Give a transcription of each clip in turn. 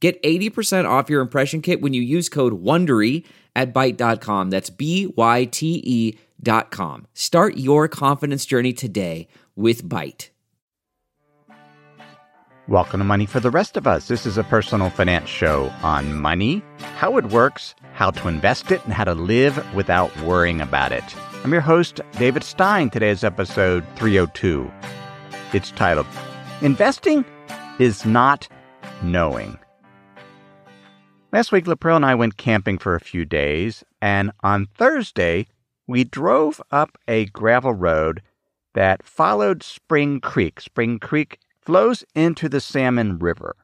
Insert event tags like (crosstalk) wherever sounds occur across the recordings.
Get 80% off your impression kit when you use code WONDERY at Byte.com. That's B-Y-T-E dot com. Start your confidence journey today with Byte. Welcome to Money for the Rest of Us. This is a personal finance show on money, how it works, how to invest it, and how to live without worrying about it. I'm your host, David Stein. Today's episode 302. It's titled, Investing is Not Knowing. Last week, Lapril and I went camping for a few days, and on Thursday, we drove up a gravel road that followed Spring Creek. Spring Creek flows into the Salmon River.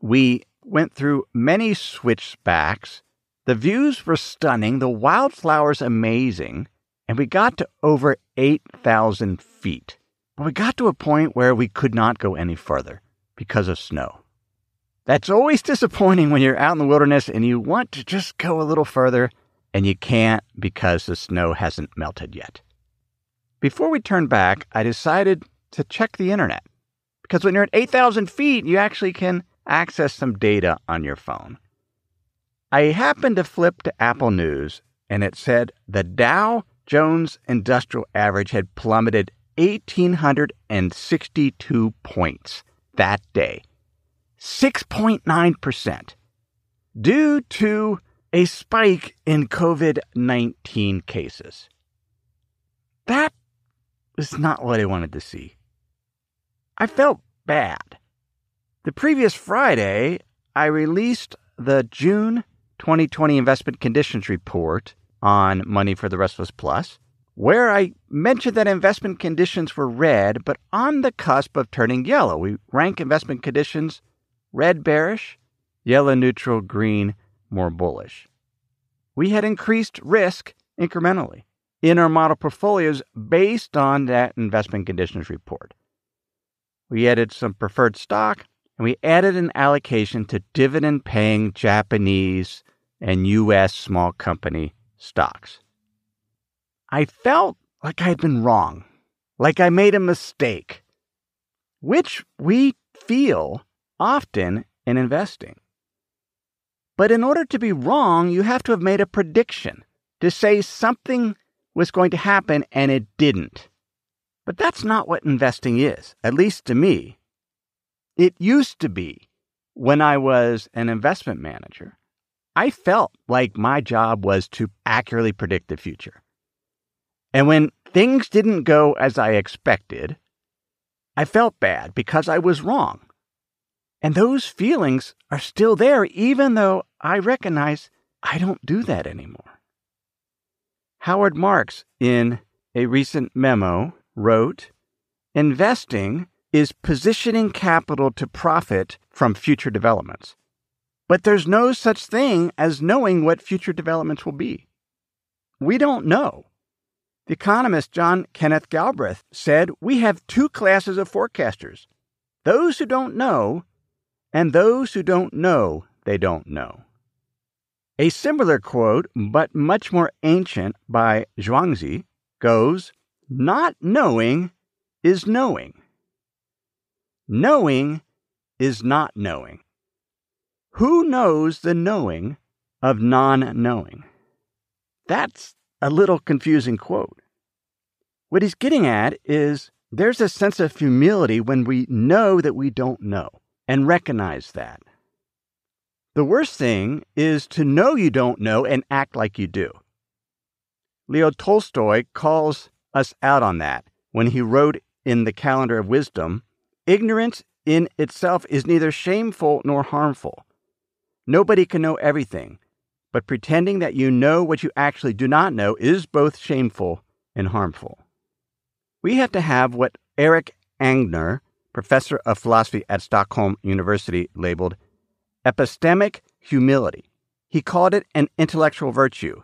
We went through many switchbacks. The views were stunning, the wildflowers amazing, and we got to over 8,000 feet. But we got to a point where we could not go any further because of snow. That's always disappointing when you're out in the wilderness and you want to just go a little further and you can't because the snow hasn't melted yet. Before we turned back, I decided to check the internet because when you're at 8,000 feet, you actually can access some data on your phone. I happened to flip to Apple News and it said the Dow Jones Industrial Average had plummeted 1,862 points that day 6.9%, due to a spike in COVID 19 cases. That is not what I wanted to see. I felt bad. The previous Friday, I released the June 2020 Investment Conditions Report on Money for the Rest of Us Plus, where I mentioned that investment conditions were red, but on the cusp of turning yellow. We rank investment conditions red bearish, yellow neutral, green more bullish. We had increased risk incrementally in our model portfolios based on that investment conditions report. We added some preferred stock and we added an allocation to dividend paying Japanese and US small company stocks. I felt like I'd been wrong, like I made a mistake, which we feel often in investing. But in order to be wrong, you have to have made a prediction to say something was going to happen and it didn't. But that's not what investing is, at least to me. It used to be when I was an investment manager. I felt like my job was to accurately predict the future. And when things didn't go as I expected, I felt bad because I was wrong. And those feelings are still there, even though I recognize I don't do that anymore. Howard Marks, in a recent memo, wrote Investing is positioning capital to profit from future developments. But there's no such thing as knowing what future developments will be. We don't know. The economist John Kenneth Galbraith said we have two classes of forecasters those who don't know and those who don't know they don't know. A similar quote, but much more ancient, by Zhuangzi goes Not knowing is knowing. Knowing is not knowing. Who knows the knowing of non knowing? That's a little confusing quote. What he's getting at is there's a sense of humility when we know that we don't know and recognize that. The worst thing is to know you don't know and act like you do. Leo Tolstoy calls us out on that when he wrote in the Calendar of Wisdom ignorance in itself is neither shameful nor harmful. Nobody can know everything, but pretending that you know what you actually do not know is both shameful and harmful. We have to have what Eric Angner professor of philosophy at Stockholm University, labeled epistemic humility. He called it an intellectual virtue.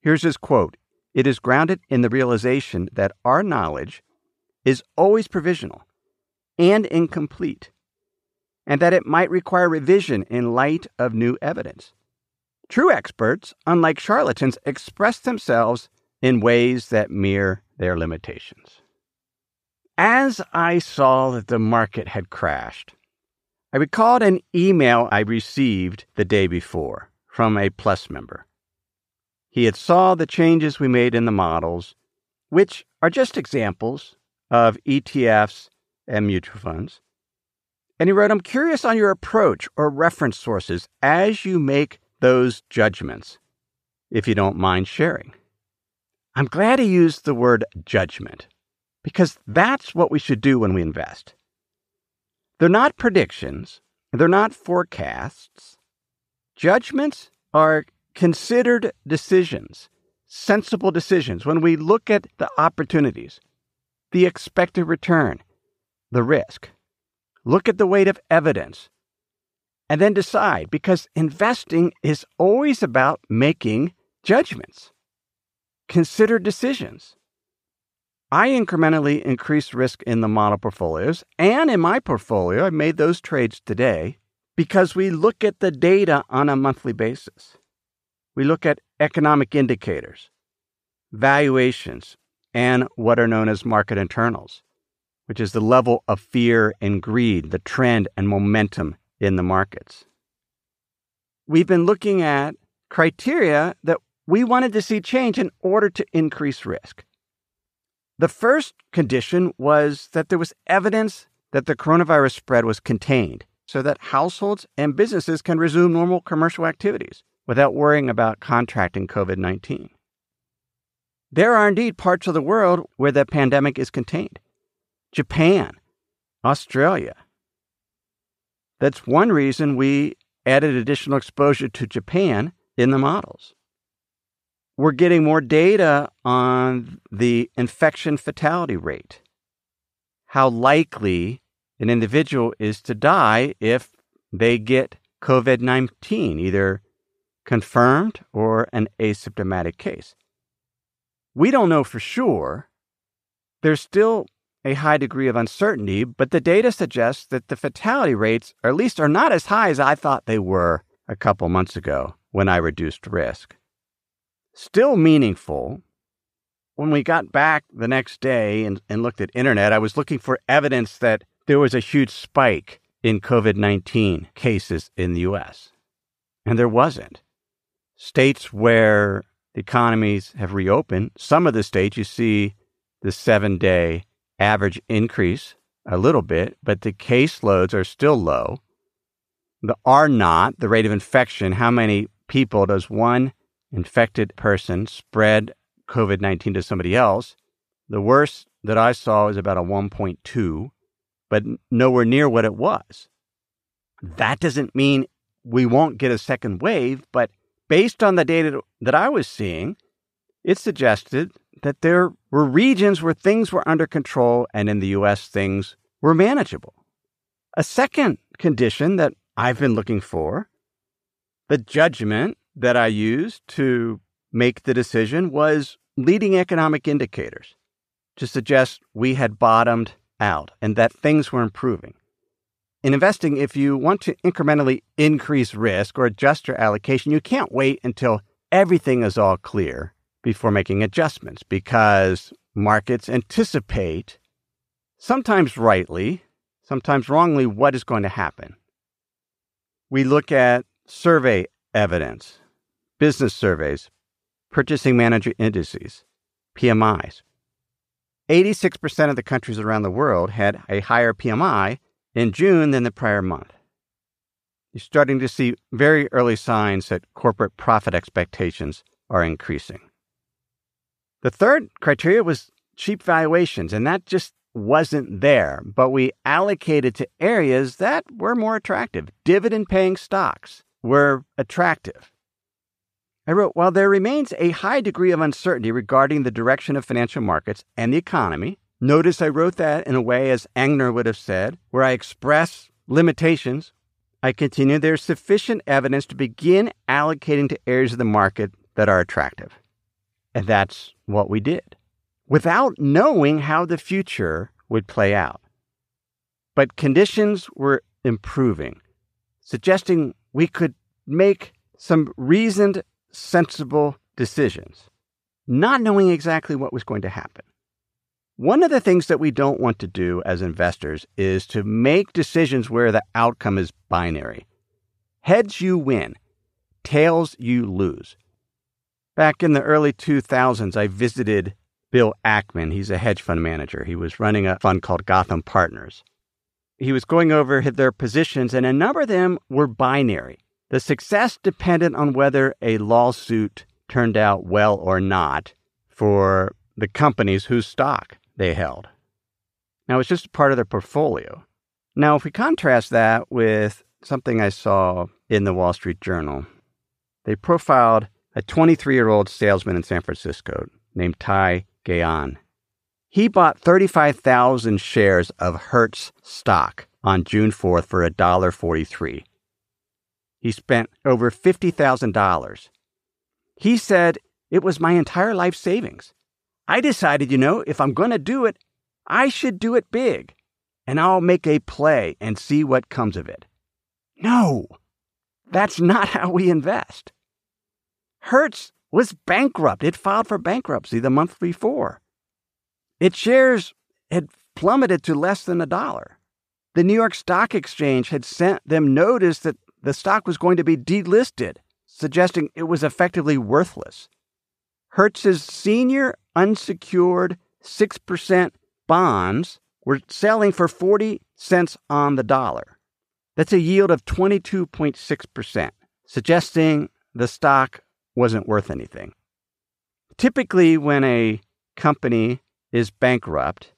Here's his quote It is grounded in the realization that our knowledge is always provisional and incomplete, and that it might require revision in light of new evidence. True experts, unlike charlatans, express themselves in ways that mirror their limitations. As I saw that the market had crashed, I recalled an email I received the day before from a Plus member. He had saw the changes we made in the models, which are just examples of ETFs and mutual funds. And he wrote, I'm curious on your approach or reference sources as you make those judgments, if you don't mind sharing. I'm glad he used the word judgment because that's what we should do when we invest. They're not predictions, they're not forecasts. Judgments are considered decisions, sensible decisions when we look at the opportunities, the expected return, the risk. Look at the weight of evidence and then decide because investing is always about making judgments, considered decisions. I incrementally increased risk in the model portfolios and in my portfolio. I made those trades today because we look at the data on a monthly basis. We look at economic indicators, valuations, and what are known as market internals, which is the level of fear and greed, the trend and momentum in the markets. We've been looking at criteria that we wanted to see change in order to increase risk. The first condition was that there was evidence that the coronavirus spread was contained so that households and businesses can resume normal commercial activities without worrying about contracting COVID 19. There are indeed parts of the world where the pandemic is contained Japan, Australia. That's one reason we added additional exposure to Japan in the models we're getting more data on the infection fatality rate, how likely an individual is to die if they get COVID 19, either confirmed or an asymptomatic case. We don't know for sure. There's still a high degree of uncertainty, but the data suggests that the fatality rates, or at least, are not as high as I thought they were a couple months ago when I reduced risk still meaningful. When we got back the next day and, and looked at internet, I was looking for evidence that there was a huge spike in COVID 19 cases in the US. And there wasn't. States where the economies have reopened, some of the states you see the seven day average increase a little bit, but the caseloads are still low. The R naught, the rate of infection, how many people does one infected person spread COVID 19 to somebody else. The worst that I saw is about a 1.2, but nowhere near what it was. That doesn't mean we won't get a second wave, but based on the data that I was seeing, it suggested that there were regions where things were under control and in the US things were manageable. A second condition that I've been looking for, the judgment that I used to make the decision was leading economic indicators to suggest we had bottomed out and that things were improving. In investing, if you want to incrementally increase risk or adjust your allocation, you can't wait until everything is all clear before making adjustments because markets anticipate, sometimes rightly, sometimes wrongly, what is going to happen. We look at survey evidence business surveys, purchasing manager indices, PMIs. 86% of the countries around the world had a higher PMI in June than the prior month. You're starting to see very early signs that corporate profit expectations are increasing. The third criteria was cheap valuations, and that just wasn't there, but we allocated to areas that were more attractive. Dividend paying stocks were attractive. I wrote, while there remains a high degree of uncertainty regarding the direction of financial markets and the economy, notice I wrote that in a way, as Angner would have said, where I express limitations I continue, there's sufficient evidence to begin allocating to areas of the market that are attractive. And that's what we did without knowing how the future would play out. But conditions were improving, suggesting we could make some reasoned, sensible decisions, not knowing exactly what was going to happen. One of the things that we don't want to do as investors is to make decisions where the outcome is binary. Heads, you win. Tails, you lose. Back in the early 2000s, I visited Bill Ackman. He's a hedge fund manager. He was running a fund called Gotham Partners. He was going over their positions, and a number of them were binary. The success depended on whether a lawsuit turned out well or not for the companies whose stock they held. Now, it's just a part of their portfolio. Now, if we contrast that with something I saw in the Wall Street Journal, they profiled a 23 year old salesman in San Francisco named Tai Gayan. He bought 35,000 shares of Hertz stock on June 4th for $1.43. He spent over $50,000. He said, It was my entire life savings. I decided, you know, if I'm going to do it, I should do it big, and I'll make a play and see what comes of it. No, that's not how we invest. Hertz was bankrupt. It filed for bankruptcy the month before. Its shares had plummeted to less than a dollar. The New York Stock Exchange had sent them notice that the stock was going to be delisted, suggesting it was effectively worthless. Hertz's senior unsecured 6% bonds were selling for 40 cents on the dollar. That's a yield of 22.6%, suggesting the stock wasn't worth anything. Typically, when a company is bankrupt,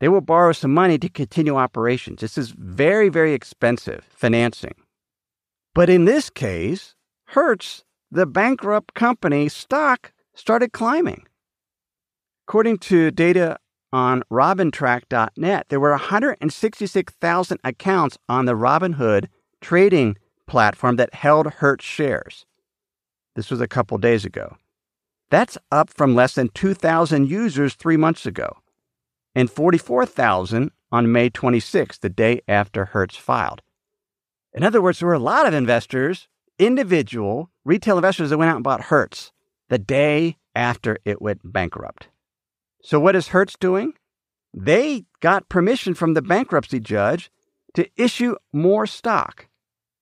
they will borrow some money to continue operations. This is very, very expensive financing. But in this case, Hertz, the bankrupt company stock, started climbing. According to data on robintrack.net, there were 166,000 accounts on the Robinhood trading platform that held Hertz shares. This was a couple days ago. That's up from less than 2,000 users three months ago, and 44,000 on May 26, the day after Hertz filed. In other words, there were a lot of investors, individual retail investors that went out and bought Hertz the day after it went bankrupt. So, what is Hertz doing? They got permission from the bankruptcy judge to issue more stock.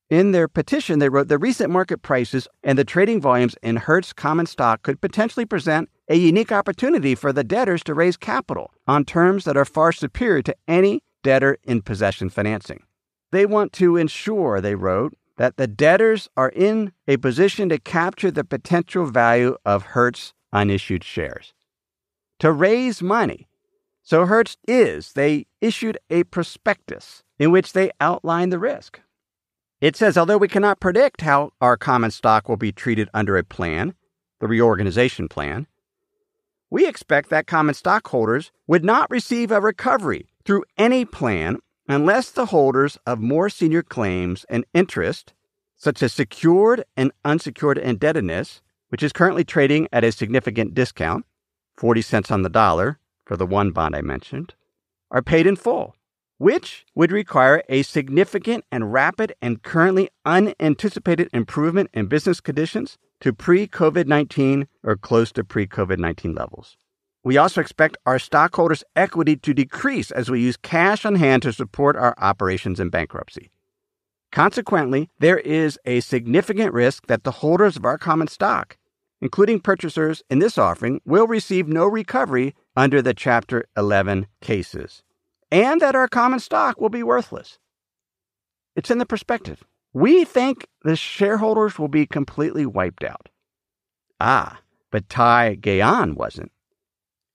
In their petition, they wrote the recent market prices and the trading volumes in Hertz common stock could potentially present a unique opportunity for the debtors to raise capital on terms that are far superior to any debtor in possession financing. They want to ensure, they wrote, that the debtors are in a position to capture the potential value of Hertz unissued shares. To raise money. So Hertz is, they issued a prospectus in which they outlined the risk. It says, although we cannot predict how our common stock will be treated under a plan, the reorganization plan, we expect that common stockholders would not receive a recovery through any plan unless the holders of more senior claims and interest, such as secured and unsecured indebtedness, which is currently trading at a significant discount, 40 cents on the dollar for the one bond I mentioned, are paid in full which would require a significant and rapid and currently unanticipated improvement in business conditions to pre COVID 19 or close to pre COVID 19 levels. We also expect our stockholders' equity to decrease as we use cash on hand to support our operations in bankruptcy. Consequently, there is a significant risk that the holders of our common stock, including purchasers in this offering, will receive no recovery under the Chapter 11 cases and that our common stock will be worthless. It's in the prospectus. We think the shareholders will be completely wiped out. Ah, but Tai Gayan wasn't.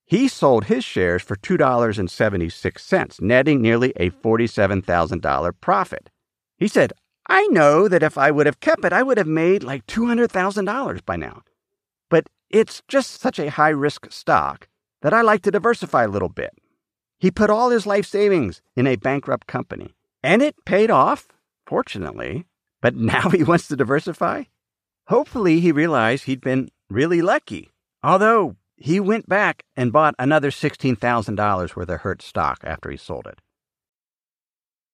He sold his shares for $2.76, netting nearly a $47,000 profit. He said, I know that if I would have kept it, I would have made like $200,000 by now. But it's just such a high risk stock that I like to diversify a little bit. He put all his life savings in a bankrupt company, and it paid off fortunately, but (laughs) now he wants to diversify? Hopefully, he realized he'd been really lucky. Although he went back and bought another $16,000 worth of Hertz stock after he sold it.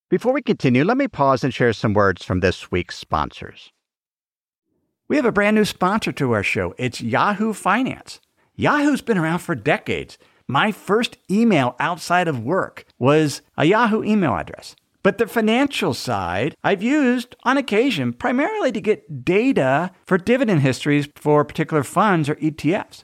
Before we continue, let me pause and share some words from this week's sponsors. We have a brand new sponsor to our show. It's Yahoo Finance. Yahoo's been around for decades. My first email outside of work was a Yahoo email address. But the financial side, I've used on occasion primarily to get data for dividend histories for particular funds or ETFs.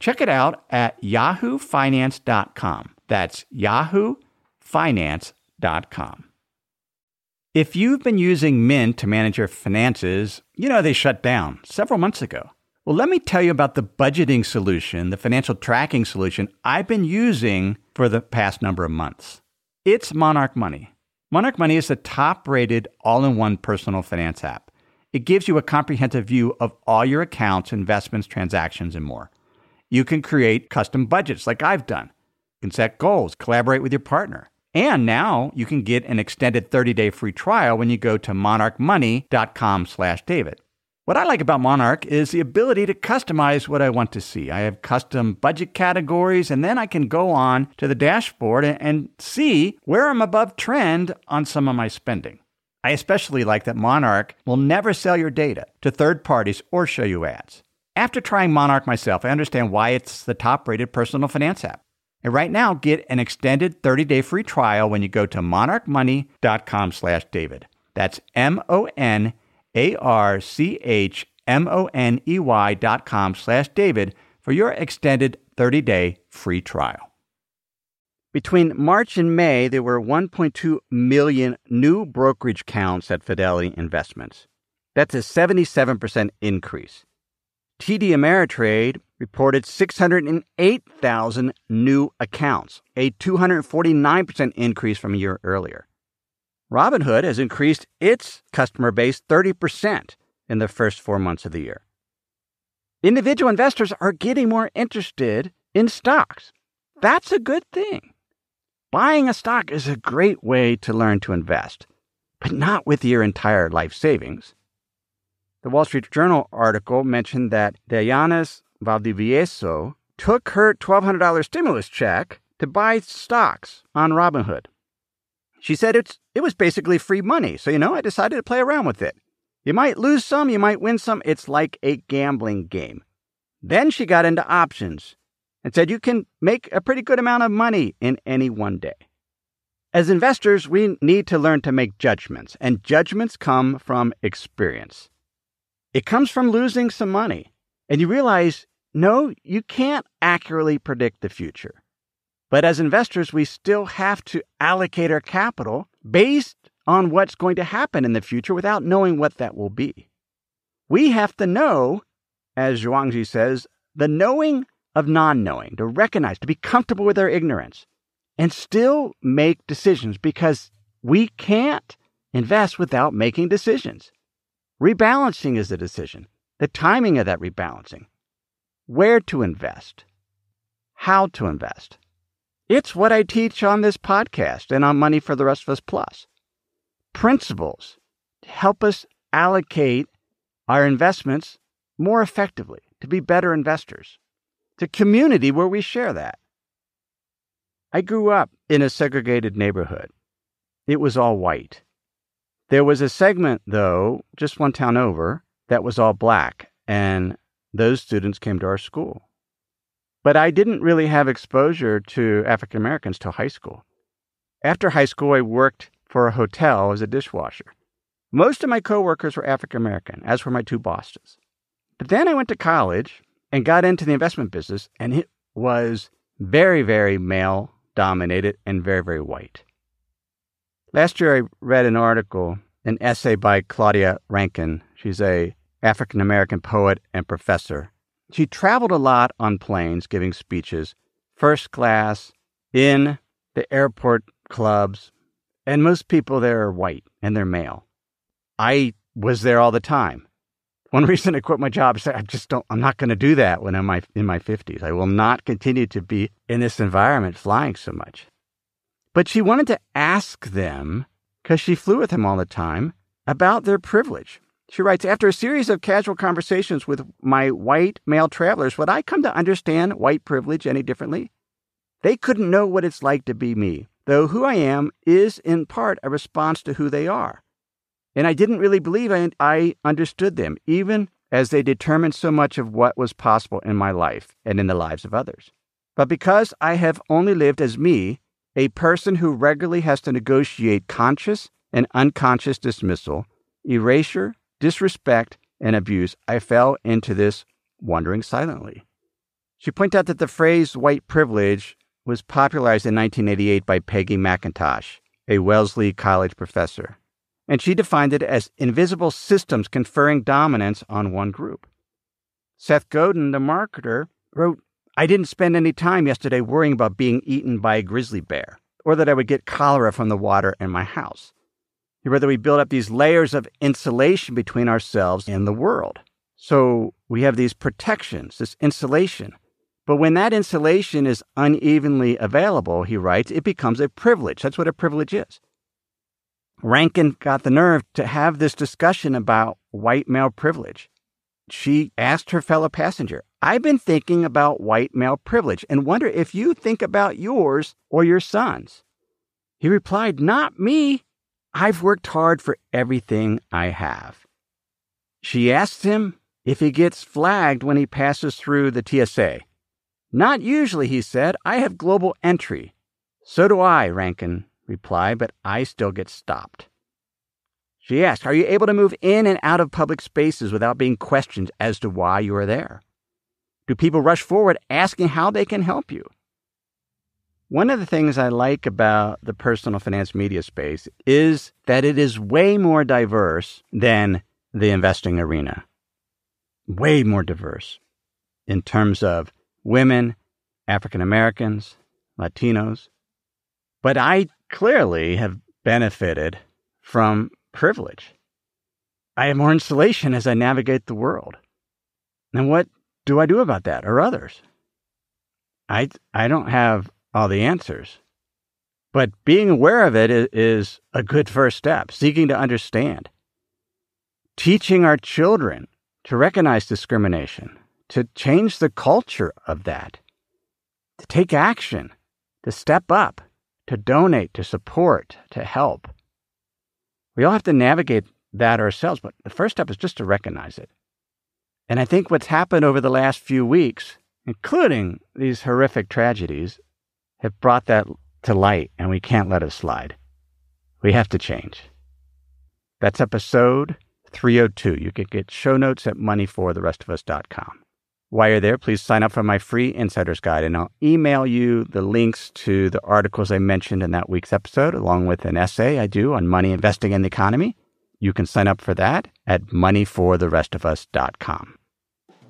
Check it out at yahoofinance.com. That's yahoofinance.com. If you've been using Mint to manage your finances, you know they shut down several months ago. Well, let me tell you about the budgeting solution, the financial tracking solution I've been using for the past number of months. It's Monarch Money. Monarch Money is the top rated all in one personal finance app. It gives you a comprehensive view of all your accounts, investments, transactions, and more. You can create custom budgets like I've done. You can set goals, collaborate with your partner. And now you can get an extended 30-day free trial when you go to monarchmoney.com/david. What I like about Monarch is the ability to customize what I want to see. I have custom budget categories, and then I can go on to the dashboard and, see where I'm above trend on some of my spending. I especially like that Monarch will never sell your data to third parties or show you ads. After trying Monarch myself, I understand why it's the top rated personal finance app. And right now, get an extended 30-day free trial when you go to monarchmoney.com slash David. That's M-O-N a R C H M O N E Y dot com slash David for your extended 30 day free trial. Between March and May, there were 1.2 million new brokerage counts at Fidelity Investments. That's a 77% increase. TD Ameritrade reported 608,000 new accounts, a 249% increase from a year earlier. Robinhood has increased its customer base 30% in the first four months of the year. Individual investors are getting more interested in stocks. That's a good thing. Buying a stock is a great way to learn to invest, but not with your entire life savings. The Wall Street Journal article mentioned that Dianis Valdivieso took her $1,200 stimulus check to buy stocks on Robinhood. She said it's it was basically free money, so you know, I decided to play around with it. You might lose some, you might win some. It's like a gambling game. Then she got into options and said you can make a pretty good amount of money in any one day. As investors, we need to learn to make judgments, and judgments come from experience. It comes from losing some money, and you realize no, you can't accurately predict the future. But as investors, we still have to allocate our capital based on what's going to happen in the future without knowing what that will be. We have to know, as Zhuangzi says, the knowing of non knowing, to recognize, to be comfortable with our ignorance, and still make decisions because we can't invest without making decisions. Rebalancing is a decision, the timing of that rebalancing, where to invest, how to invest. It's what I teach on this podcast and on Money for the Rest of Us Plus. Principles to help us allocate our investments more effectively, to be better investors. It's a community where we share that. I grew up in a segregated neighborhood. It was all white. There was a segment, though, just one town over, that was all black, and those students came to our school. But I didn't really have exposure to African Americans till high school. After high school, I worked for a hotel as a dishwasher. Most of my coworkers were African American, as were my two bosses. But then I went to college and got into the investment business, and it was very, very male dominated and very, very white. Last year, I read an article, an essay by Claudia Rankine. She's a African American poet and professor. She traveled a lot on planes giving speeches, first class, in the airport clubs, and most people there are white and they're male. I was there all the time. One (laughs) reason I quit my job is I just don't, I'm not going to do that when I'm in my 50s. I will not continue to be in this environment flying so much. But she wanted to ask them, because she flew with them all the time, about their privilege. She writes After a series of casual conversations with my white male travelers, would I come to understand white privilege any differently? They couldn't know what it's like to be me, though who I am is in part a response to who they are. And I didn't really believe I, I understood them, even as they determined so much of what was possible in my life and in the lives of others. But because I have only lived as me, a person who regularly has to negotiate conscious and unconscious dismissal, erasure, disrespect, and abuse, I fell into this wondering silently. She pointed out that the phrase white privilege was popularized in 1988 by Peggy McIntosh, a Wellesley College professor and she defined it as invisible systems conferring dominance on one group. Seth Godin, the marketer, wrote, I didn't spend any time yesterday worrying about being eaten by a grizzly bear or that I would get cholera from the water in my house. That we build up these layers of insulation between ourselves and the world. So we have these protections, this insulation. But when that insulation is unevenly available, he writes, it becomes a privilege. That's what a privilege is. Rankine got the nerve to have this discussion about white male privilege. She asked her fellow passenger, I've been thinking about white male privilege and wonder if you think about yours or your son's. He replied, Not me. I've worked hard for everything I have. She asked him if he gets flagged when he passes through the TSA. Not usually, he said. I have global entry. So do I, Rankine replied, but I still get stopped. She asked, Are you able to move in and out of public spaces without being questioned as to why you are there? Do people rush forward asking how they can help you? One of the things I like about the personal finance media space is that it is way more diverse than the investing arena. Way more diverse in terms of women, African Americans, Latinos. But I clearly have benefited from privilege. I have more insulation as I navigate the world. And what do I do about that or others? I, I don't have all the answers. But being aware of it is a good first step, seeking to understand. Teaching our children to recognize discrimination, to change the culture of that, to take action, to step up, to donate, to support, to help. We all have to navigate that ourselves, but the first step is just to recognize it. And I think what's happened over the last few weeks, including these horrific tragedies, have brought that to light, and we can't let it slide. We have to change. That's episode 302. You can get show notes at moneyfortherestofus.com. While you're there, please sign up for my free Insider's Guide, and I'll email you the links to the articles I mentioned in that week's episode, along with an essay I do on money investing in the economy. You can sign up for that at moneyfortherestofus.com.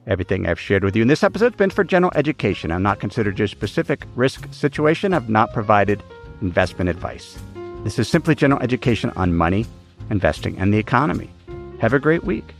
Everything I've shared with you in this episode has been for general education. I'm not considered your specific risk situation. I've not provided investment advice. This is simply general education on money, investing, and the economy. Have a great week.